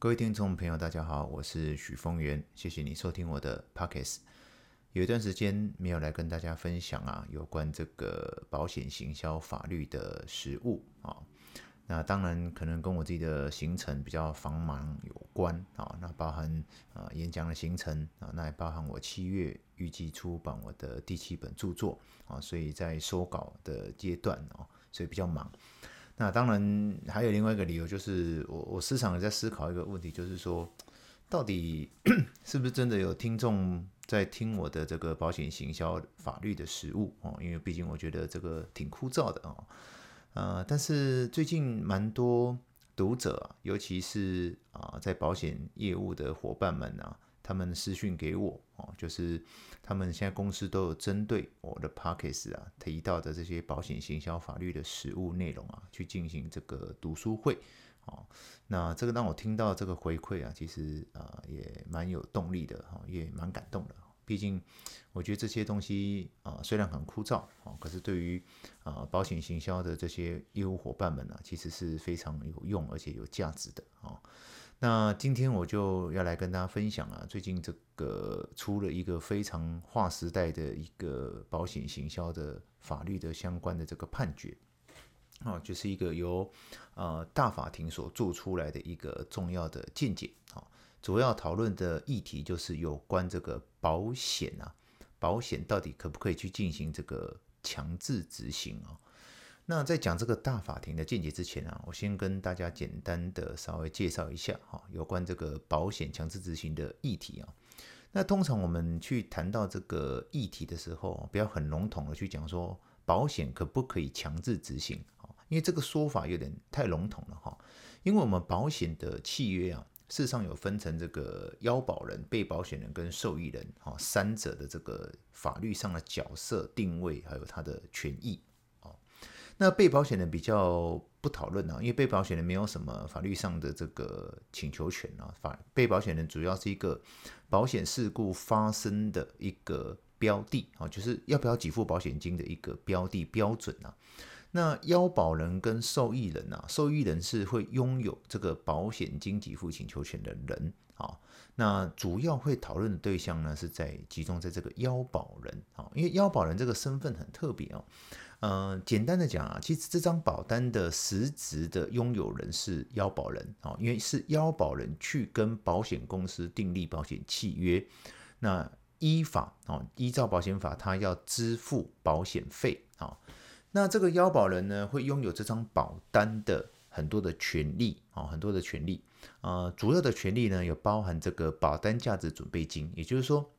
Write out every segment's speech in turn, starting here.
各位听众朋友，大家好，我是许峰源，谢谢你收听我的 Podcast。有一段时间没有来跟大家分享啊，有关这个保险行销法律的实务啊。那当然可能跟我自己的行程比较繁忙有关啊。那包含啊演讲的行程啊，那也包含我七月预计出版我的第七本著作啊，所以在收稿的阶段哦，所以比较忙。那当然还有另外一个理由，就是我我时常在思考一个问题，就是说，到底 是不是真的有听众在听我的这个保险行销法律的实务哦？因为毕竟我觉得这个挺枯燥的啊，呃，但是最近蛮多读者，尤其是啊在保险业务的伙伴们啊。他们私讯给我哦，就是他们现在公司都有针对我的 Podcast 啊提到的这些保险行销法律的实务内容啊，去进行这个读书会哦。那这个让我听到这个回馈啊，其实啊也蛮有动力的哈，也蛮感动的。毕竟我觉得这些东西啊虽然很枯燥啊，可是对于啊保险行销的这些业务伙伴们呢，其实是非常有用而且有价值的啊。那今天我就要来跟大家分享啊，最近这个出了一个非常划时代的一个保险行销的法律的相关的这个判决，啊，就是一个由呃大法庭所做出来的一个重要的见解啊，主要讨论的议题就是有关这个保险啊，保险到底可不可以去进行这个强制执行啊？那在讲这个大法庭的见解之前啊，我先跟大家简单的稍微介绍一下哈，有关这个保险强制执行的议题啊。那通常我们去谈到这个议题的时候，不要很笼统的去讲说保险可不可以强制执行啊，因为这个说法有点太笼统了哈。因为我们保险的契约啊，事实上有分成这个要保人、被保险人跟受益人哈三者的这个法律上的角色定位，还有他的权益。那被保险人比较不讨论啊，因为被保险人没有什么法律上的这个请求权啊。法被保险人主要是一个保险事故发生的一个标的啊，就是要不要给付保险金的一个标的标准啊。那腰保人跟受益人啊，受益人是会拥有这个保险金给付请求权的人啊。那主要会讨论的对象呢，是在集中在这个腰保人啊，因为腰保人这个身份很特别哦。呃，简单的讲啊，其实这张保单的实质的拥有人是腰保人啊，因为是腰保人去跟保险公司订立保险契约，那依法啊，依照保险法，他要支付保险费啊，那这个腰保人呢，会拥有这张保单的很多的权利啊，很多的权利啊，主要的权利呢，有包含这个保单价值准备金，也就是说，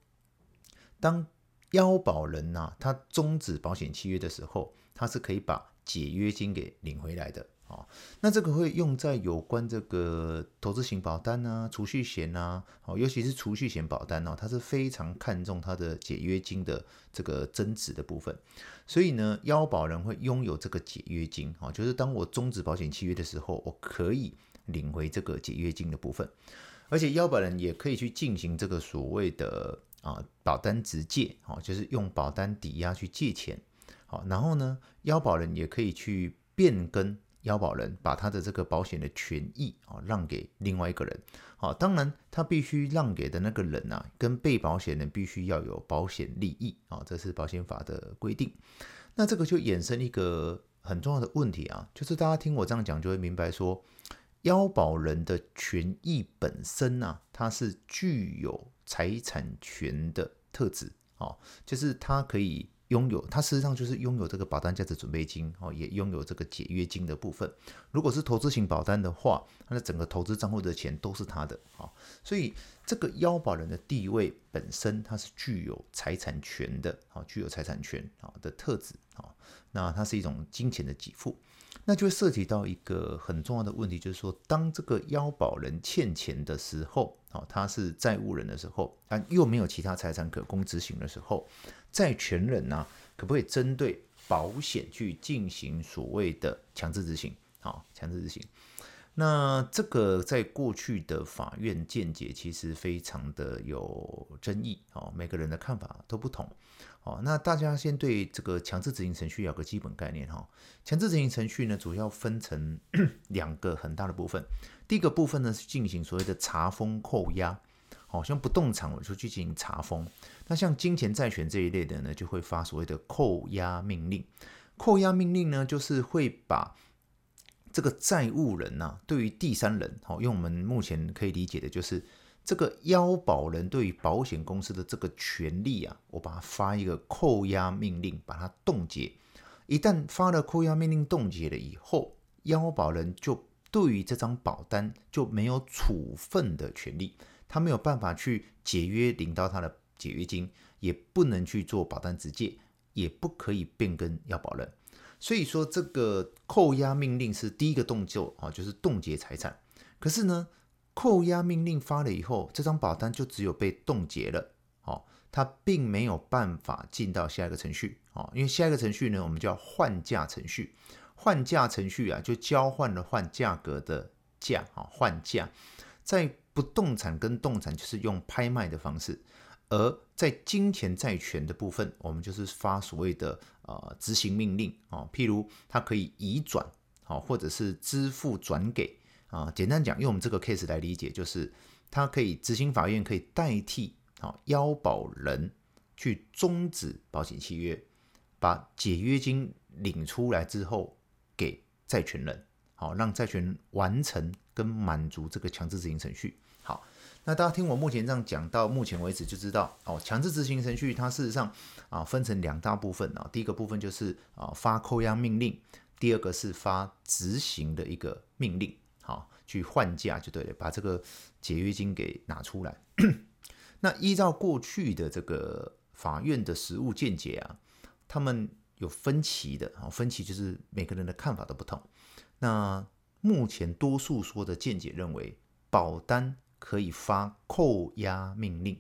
当腰保人呐、啊，他终止保险契约的时候，他是可以把解约金给领回来的、哦。那这个会用在有关这个投资型保单啊、储蓄险啊，哦，尤其是储蓄险保单哦，它是非常看重它的解约金的这个增值的部分。所以呢，腰保人会拥有这个解约金啊、就是当我终止保险契约的时候，我可以领回这个解约金的部分，而且腰保人也可以去进行这个所谓的。啊，保单直借，哦，就是用保单抵押去借钱，好，然后呢，腰保人也可以去变更腰保人把他的这个保险的权益啊让给另外一个人，好，当然他必须让给的那个人呐，跟被保险人必须要有保险利益啊，这是保险法的规定。那这个就衍生一个很重要的问题啊，就是大家听我这样讲就会明白说，腰保人的权益本身呐，它是具有。财产权的特质，哦，就是它可以拥有，它事实上就是拥有这个保单价值准备金，哦，也拥有这个解约金的部分。如果是投资型保单的话，它的整个投资账户的钱都是他的，啊，所以这个腰保人的地位本身，它是具有财产权的，啊，具有财产权啊的特质，啊，那它是一种金钱的给付。那就涉及到一个很重要的问题，就是说，当这个腰保人欠钱的时候，哦，他是债务人的时候，但又没有其他财产可供执行的时候，债权人呢，可不可以针对保险去进行所谓的强制执行？好，强制执行。那这个在过去的法院见解其实非常的有争议哦，每个人的看法都不同哦。那大家先对这个强制执行程序有个基本概念哈。强制执行程序呢，主要分成两个很大的部分。第一个部分呢是进行所谓的查封扣押，好像不动产我就去进行查封。那像金钱债权这一类的呢，就会发所谓的扣押命令。扣押命令呢，就是会把这个债务人呐、啊，对于第三人，好，用我们目前可以理解的，就是这个腰保人对于保险公司的这个权利啊，我把它发一个扣押命令，把它冻结。一旦发了扣押命令冻结了以后，腰保人就对于这张保单就没有处分的权利，他没有办法去解约领到他的解约金，也不能去做保单直借，也不可以变更要保人。所以说，这个扣押命令是第一个动作啊，就是冻结财产。可是呢，扣押命令发了以后，这张保单就只有被冻结了，哦，它并没有办法进到下一个程序，哦，因为下一个程序呢，我们叫换价程序。换价程序啊，就交换了换价格的价啊，换价。在不动产跟动产就是用拍卖的方式。而在金钱债权的部分，我们就是发所谓的呃执行命令啊，譬如它可以移转啊，或者是支付转给啊。简单讲，用我们这个 case 来理解，就是它可以执行法院可以代替啊要保人去终止保险契约，把解约金领出来之后给债权人，好让债权人完成跟满足这个强制执行程序。好。那大家听我目前这样讲到目前为止，就知道哦，强制执行程序它事实上啊分成两大部分啊，第一个部分就是啊发扣押命令，第二个是发执行的一个命令，好去换价就对了，把这个解约金给拿出来。那依照过去的这个法院的实务见解啊，他们有分歧的啊，分歧就是每个人的看法都不同。那目前多数说的见解认为，保单。可以发扣押命令，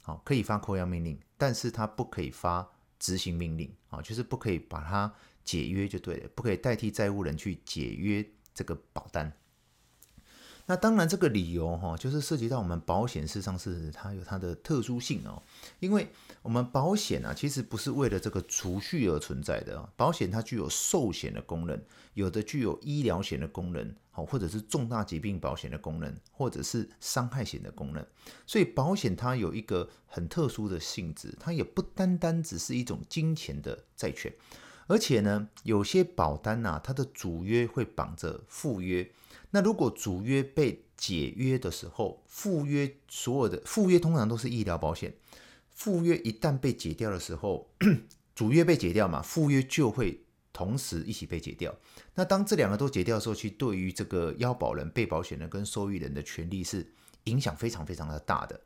好，可以发扣押命令，但是它不可以发执行命令，啊，就是不可以把它解约就对了，不可以代替债务人去解约这个保单。那当然，这个理由哈，就是涉及到我们保险事实上是它有它的特殊性哦，因为我们保险啊，其实不是为了这个储蓄而存在的，保险它具有寿险的功能，有的具有医疗险的功能，好，或者是重大疾病保险的功能，或者是伤害险的功能，所以保险它有一个很特殊的性质，它也不单单只是一种金钱的债权，而且呢，有些保单呐、啊，它的主约会绑着附约。那如果主约被解约的时候，附约所有的附约通常都是医疗保险，附约一旦被解掉的时候，主约被解掉嘛，附约就会同时一起被解掉。那当这两个都解掉的时候，其实对于这个要保人、被保险人跟受益人的权利是影响非常非常的大的。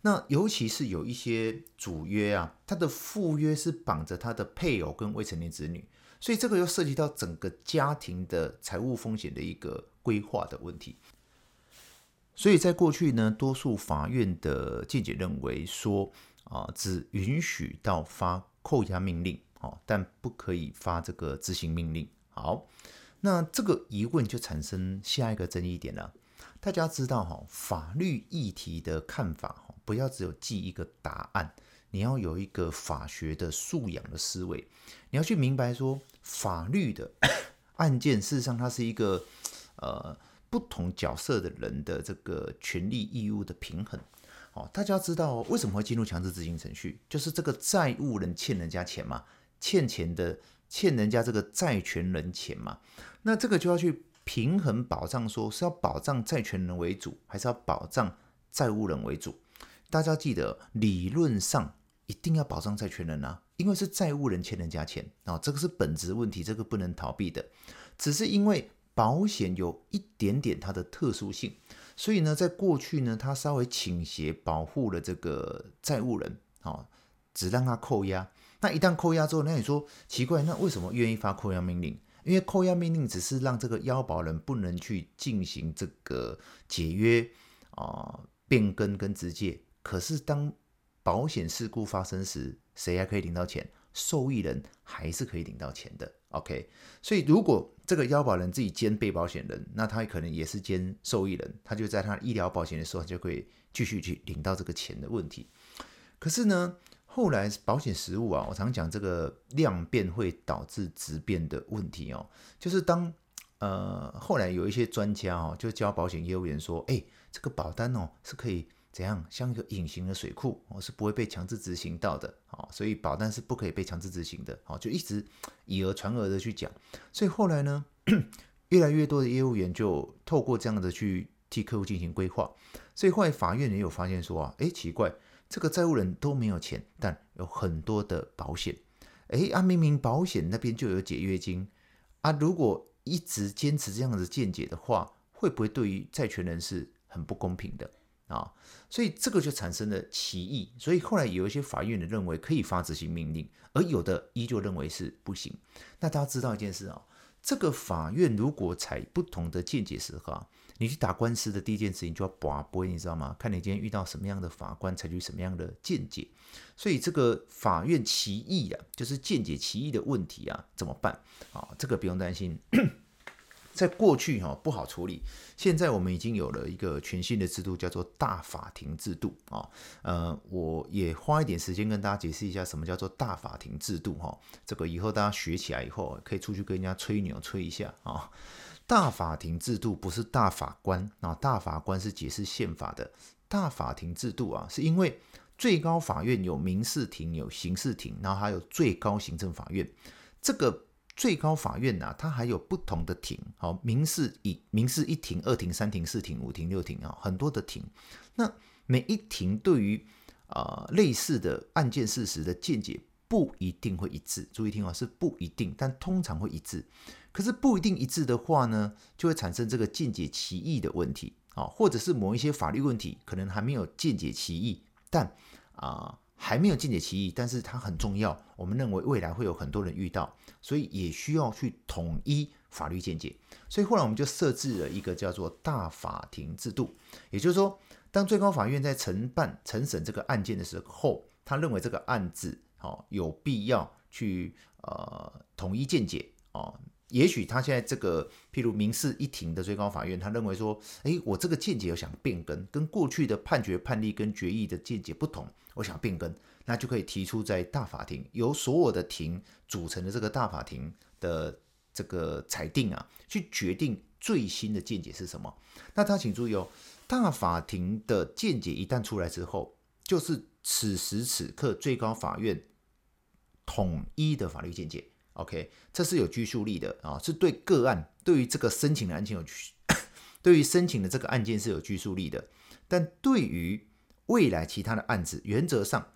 那尤其是有一些主约啊，它的附约是绑着他的配偶跟未成年子女，所以这个又涉及到整个家庭的财务风险的一个。规划的问题，所以在过去呢，多数法院的见解认为说，啊，只允许到发扣押命令，哦，但不可以发这个执行命令。好，那这个疑问就产生下一个争议点了。大家知道哈，法律议题的看法，不要只有记一个答案，你要有一个法学的素养的思维，你要去明白说，法律的 案件事实上它是一个。呃，不同角色的人的这个权利义务的平衡，哦，大家知道为什么会进入强制执行程序？就是这个债务人欠人家钱嘛，欠钱的欠人家这个债权人钱嘛，那这个就要去平衡保障，说是要保障债权人为主，还是要保障债务人为主？大家记得，理论上一定要保障债权人啊，因为是债务人欠人家钱啊，这个是本质问题，这个不能逃避的，只是因为。保险有一点点它的特殊性，所以呢，在过去呢，它稍微倾斜保护了这个债务人，哦，只让他扣押。那一旦扣押之后，那你说奇怪，那为什么愿意发扣押命令？因为扣押命令只是让这个腰保人不能去进行这个解约啊、变更跟直借。可是当保险事故发生时，谁还可以领到钱？受益人还是可以领到钱的。OK，所以如果这个腰保人自己兼被保险人，那他可能也是兼受益人，他就在他医疗保险的时候就可以继续去领到这个钱的问题。可是呢，后来保险实务啊，我常讲这个量变会导致质变的问题哦，就是当呃后来有一些专家哦，就教保险业务员说，哎，这个保单哦是可以。怎样像一个隐形的水库，我是不会被强制执行到的，好，所以保单是不可以被强制执行的，哦，就一直以讹传讹的去讲，所以后来呢，越来越多的业务员就透过这样的去替客户进行规划，所以后来法院也有发现说啊，哎，奇怪，这个债务人都没有钱，但有很多的保险，哎，啊，明明保险那边就有解约金，啊，如果一直坚持这样的见解的话，会不会对于债权人是很不公平的？啊，所以这个就产生了歧义，所以后来有一些法院的认为可以发执行命令，而有的依旧认为是不行。那大家知道一件事啊，这个法院如果采不同的见解时哈，你去打官司的第一件事情就要拔杯，你知道吗？看你今天遇到什么样的法官采取什么样的见解。所以这个法院歧义啊，就是见解歧义的问题啊，怎么办？啊，这个不用担心。在过去哈不好处理，现在我们已经有了一个全新的制度，叫做大法庭制度啊。呃，我也花一点时间跟大家解释一下什么叫做大法庭制度哈。这个以后大家学起来以后，可以出去跟人家吹牛吹一下啊。大法庭制度不是大法官啊，大法官是解释宪法的。大法庭制度啊，是因为最高法院有民事庭、有刑事庭，然后还有最高行政法院这个。最高法院呐、它还有不同的庭，好，民事一民事一庭、二庭、三庭、四庭、五庭、六庭啊，很多的庭。那每一庭对于啊、呃、类似的案件事实的见解不一定会一致，注意听啊，是不一定，但通常会一致。可是不一定一致的话呢，就会产生这个见解歧义的问题啊，或者是某一些法律问题可能还没有见解歧义，但啊。还没有见解歧义，但是它很重要。我们认为未来会有很多人遇到，所以也需要去统一法律见解。所以后来我们就设置了一个叫做大法庭制度，也就是说，当最高法院在承办、承审这个案件的时候，他认为这个案子哦有必要去呃统一见解哦。也许他现在这个，譬如民事一庭的最高法院，他认为说，诶，我这个见解有想变更，跟过去的判决判例跟决议的见解不同，我想变更，那就可以提出在大法庭，由所有的庭组成的这个大法庭的这个裁定啊，去决定最新的见解是什么。那大家请注意哦，大法庭的见解一旦出来之后，就是此时此刻最高法院统一的法律见解。OK，这是有拘束力的啊，是对个案，对于这个申请的案件有拘，对于申请的这个案件是有拘束力的。但对于未来其他的案子，原则上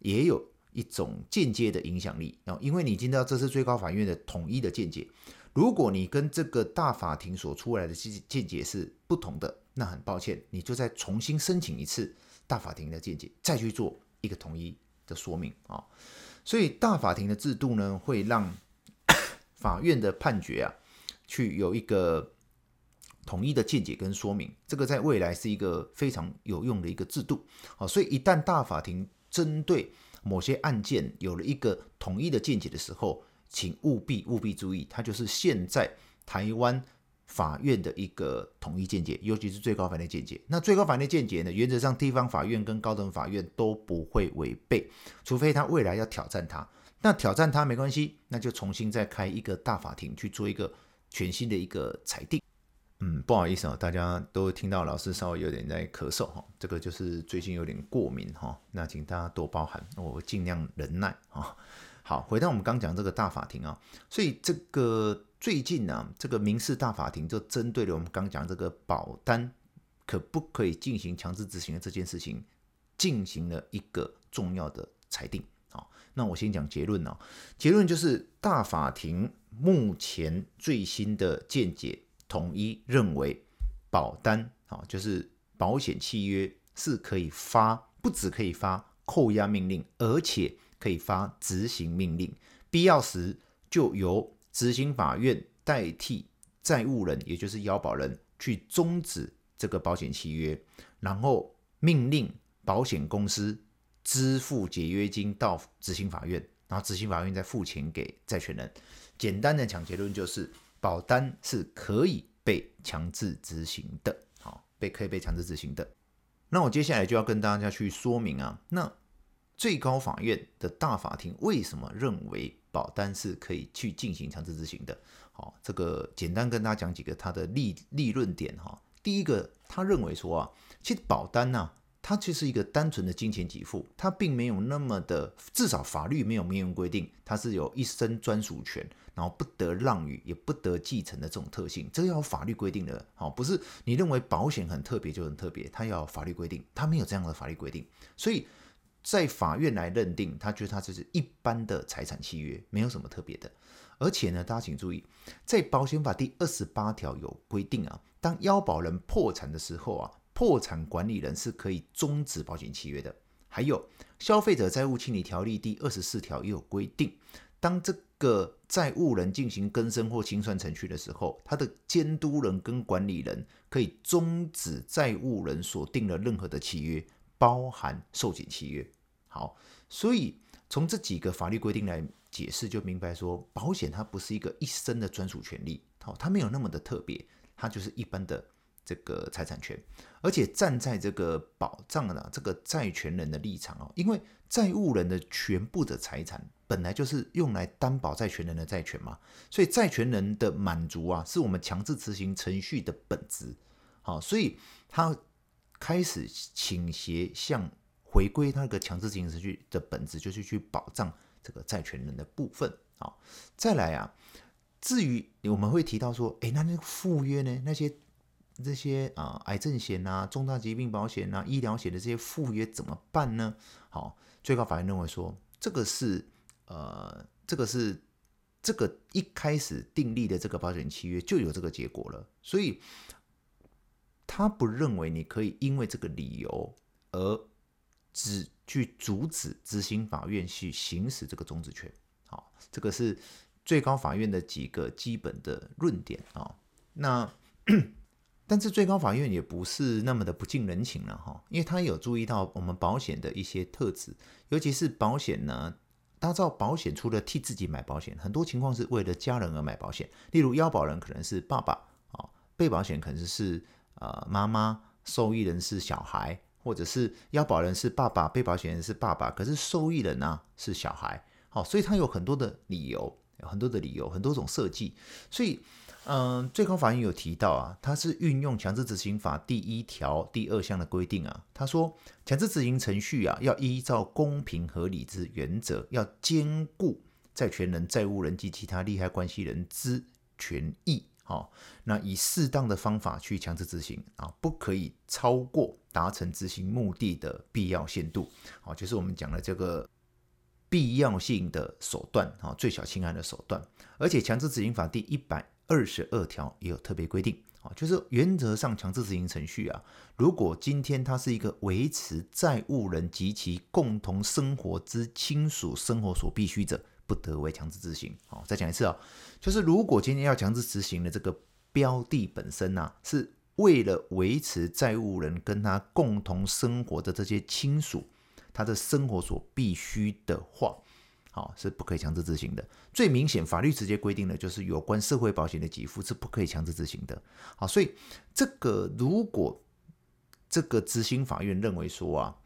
也有一种间接的影响力啊，因为你已经知道这是最高法院的统一的见解。如果你跟这个大法庭所出来的见见解是不同的，那很抱歉，你就再重新申请一次大法庭的见解，再去做一个统一的说明啊。所以大法庭的制度呢，会让法院的判决啊，去有一个统一的见解跟说明，这个在未来是一个非常有用的一个制度。好，所以一旦大法庭针对某些案件有了一个统一的见解的时候，请务必务必注意，它就是现在台湾法院的一个统一见解，尤其是最高法院的见解。那最高法院的见解呢，原则上地方法院跟高等法院都不会违背，除非他未来要挑战它。那挑战他没关系，那就重新再开一个大法庭去做一个全新的一个裁定。嗯，不好意思啊，大家都听到老师稍微有点在咳嗽哈，这个就是最近有点过敏哈，那请大家多包涵，我尽量忍耐啊。好，回到我们刚讲这个大法庭啊，所以这个最近呢，这个民事大法庭就针对了我们刚讲这个保单可不可以进行强制执行的这件事情，进行了一个重要的裁定。那我先讲结论哦，结论就是大法庭目前最新的见解统一认为，保单啊，就是保险契约是可以发，不只可以发扣押命令，而且可以发执行命令，必要时就由执行法院代替债务人，也就是要保人去终止这个保险契约，然后命令保险公司。支付解约金到执行法院，然后执行法院再付钱给债权人，简单的讲结论就是，保单是可以被强制执行的，好，被可以被强制执行的。那我接下来就要跟大家去说明啊，那最高法院的大法庭为什么认为保单是可以去进行强制执行的？好，这个简单跟大家讲几个它的立立论点哈。第一个，他认为说啊，其实保单呢、它就是一个单纯的金钱给付，它并没有那么的，至少法律没有明文规定，它是有一生专属权，然后不得让与，也不得继承的这种特性，这个要法律规定的，好，不是你认为保险很特别就很特别，它要法律规定，它没有这样的法律规定，所以在法院来认定，他觉得它就是一般的财产契约，没有什么特别的，而且呢，大家请注意，在保险法第二十八条有规定啊，当腰保人破产的时候啊。破产管理人是可以终止保险契约的。还有《消费者债务清理条例》第二十四条也有规定，当这个债务人进行更生或清算程序的时候，他的监督人跟管理人可以终止债务人所定的任何的契约，包含寿险契约。好，所以从这几个法律规定来解释，就明白说，保险它不是一个一生的专属权利，好，它没有那么的特别，它就是一般的。这个财产权，而且站在这个保障的这个债权人的立场哦，因为债务人的全部的财产本来就是用来担保债权人的债权嘛，所以债权人的满足啊，是我们强制执行程序的本质。好，所以他开始倾斜向回归那个强制执行程序的本质，就是去保障这个债权人的部分。好，再来啊，至于我们会提到说，诶，那那个附约呢？那些这些啊，癌症险啊、重大疾病保险啊、医疗险的这些附约怎么办呢？好，最高法院认为说，这个是呃，这个是这个一开始订立的这个保险契约就有这个结果了，所以他不认为你可以因为这个理由而只去阻止执行法院去行使这个终止权。好，这个是最高法院的几个基本的论点啊。那但是最高法院也不是那么的不近人情了哈，因为他有注意到我们保险的一些特质，尤其是保险呢，大家知道保险除了替自己买保险，很多情况是为了家人而买保险。例如要保人可能是爸爸啊，被保险可能是呃妈妈，受益人是小孩，或者是要保人是爸爸，被保险人是爸爸，可是受益人呢是小孩。好，所以他有很多的理由，有很多的理由，很多种设计，所以。嗯，最高法院有提到啊，他是运用强制执行法第一条第二项的规定啊，他说强制执行程序啊，要依照公平合理之原则，要兼顾债权人、债务人及其他利害关系人之权益，好，那以适当的方法去强制执行啊，不可以超过达成执行目的的必要限度，好，就是我们讲的这个必要性的手段啊，最小侵害的手段，而且强制执行法第一百。二十二条也有特别规定啊，就是原则上强制执行程序啊，如果今天它是一个维持债务人及其共同生活之亲属生活所必须者，不得为强制执行。好，再讲一次啊，就是如果今天要强制执行的这个标的本身啊，是为了维持债务人跟他共同生活的这些亲属他的生活所必须的话。好，是不可以强制执行的。最明显，法律直接规定的就是有关社会保险的给付是不可以强制执行的。好，所以这个如果这个执行法院认为说啊，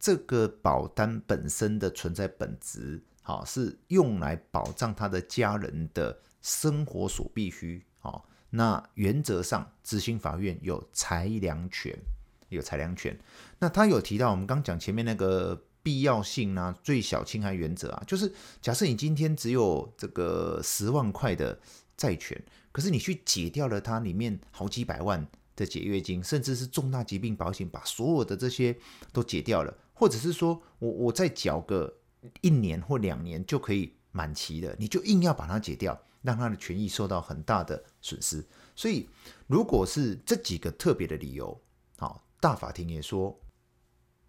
这个保单本身的存在本质，好，是用来保障他的家人的生活所必须。好，那原则上执行法院有裁量权，有裁量权。那他有提到我们刚讲前面那个。必要性啊，最小侵害原则啊，就是假设你今天只有这个十万块的债权，可是你去解掉了它里面好几百万的解约金，甚至是重大疾病保险，把所有的这些都解掉了，或者是说我我再缴个一年或两年就可以满期的，你就硬要把它解掉，让他的权益受到很大的损失。所以，如果是这几个特别的理由，好，大法庭也说。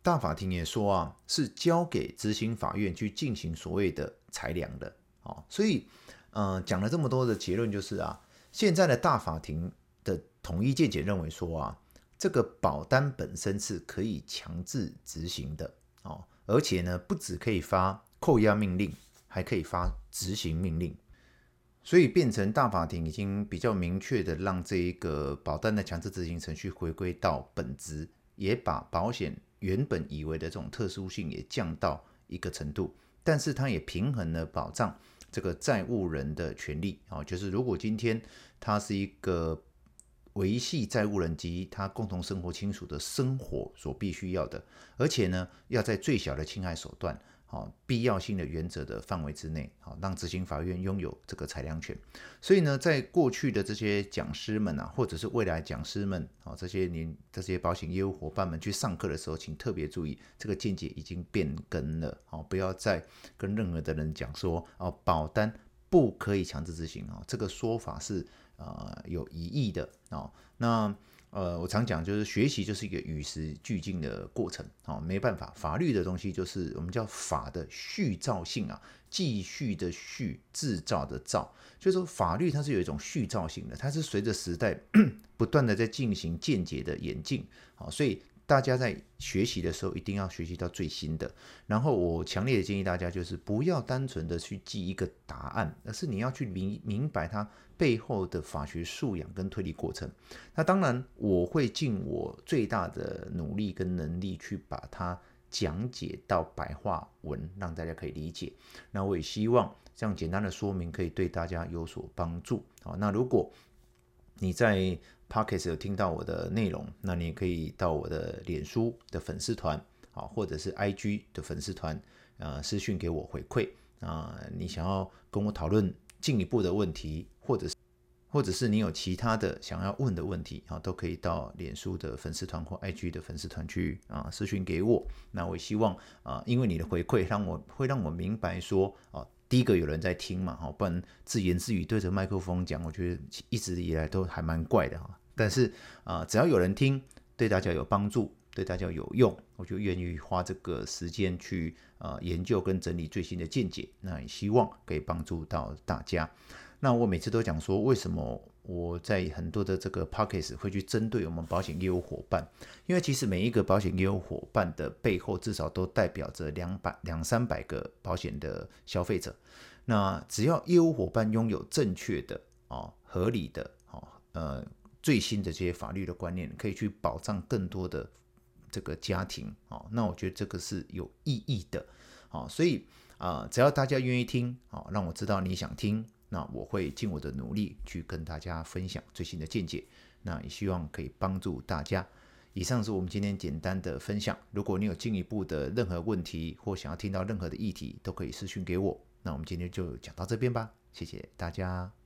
大法庭也说啊，是交给执行法院去进行所谓的裁量的，哦，所以，呃，讲了这么多的结论就是啊，现在的大法庭的统一见解认为说啊，这个保单本身是可以强制执行的，哦，而且呢，不只可以发扣押命令，还可以发执行命令。所以变成大法庭已经比较明确的让这一个保单的强制执行程序回归到本质，也把保险原本以为的这种特殊性也降到一个程度，但是它也平衡了保障这个债务人的权利啊，就是如果今天他是一个维系债务人及他共同生活亲属的生活所必须要的，而且呢要在最小的侵害手段。好，必要性的原则的范围之内，好，让执行法院拥有这个裁量权。所以呢，在过去的这些讲师们啊，或者是未来讲师们，啊，这些年这些保险业务伙伴们去上课的时候，请特别注意，这个见解已经变更了，好，不要再跟任何的人讲说，哦，保单不可以强制执行啊，这个说法是呃有疑义的啊，那。呃，我常讲就是学习就是一个与时俱进的过程啊，没办法，法律的东西就是我们叫法的续造性啊，继续的续，制造的造，就是说法律它是有一种续造性的，它是随着时代 不断的在进行间接的演进啊，所以。大家在学习的时候，一定要学习到最新的。然后，我强烈的建议大家，就是不要单纯的去记一个答案，而是你要去明明白它背后的法学素养跟推理过程。那当然，我会尽我最大的努力跟能力去把它讲解到白话文，让大家可以理解。那我也希望这样简单的说明可以对大家有所帮助。好，那如果你在 Podcast 有听到我的内容，那你也可以到我的脸书的粉丝团，啊，或者是 IG 的粉丝团，呃，私讯给我回馈啊，你想要跟我讨论进一步的问题，或者是或者是你有其他的想要问的问题啊，都可以到脸书的粉丝团或 IG 的粉丝团去啊私讯给我。那我希望啊，因为你的回馈，让我会让我明白说啊。第一个有人在听嘛，哈，不然自言自语对着麦克风讲，我觉得一直以来都还蛮怪的哈。但是啊，只要有人听，对大家有帮助，对大家有用，我就愿意花这个时间去啊研究跟整理最新的见解。那也希望可以帮助到大家。那我每次都讲说，为什么？我在很多的这个 podcast 会去针对我们保险业务伙伴，因为其实每一个保险业务伙伴的背后至少都代表着两百两三百个保险的消费者。那只要业务伙伴拥有正确的啊合理的啊呃最新的这些法律的观念，可以去保障更多的这个家庭啊，那我觉得这个是有意义的啊。所以啊，只要大家愿意听啊，让我知道你想听。那我会尽我的努力去跟大家分享最新的见解，那也希望可以帮助大家。以上是我们今天简单的分享。如果你有进一步的任何问题或想要听到任何的议题，都可以私讯给我。那我们今天就讲到这边吧，谢谢大家。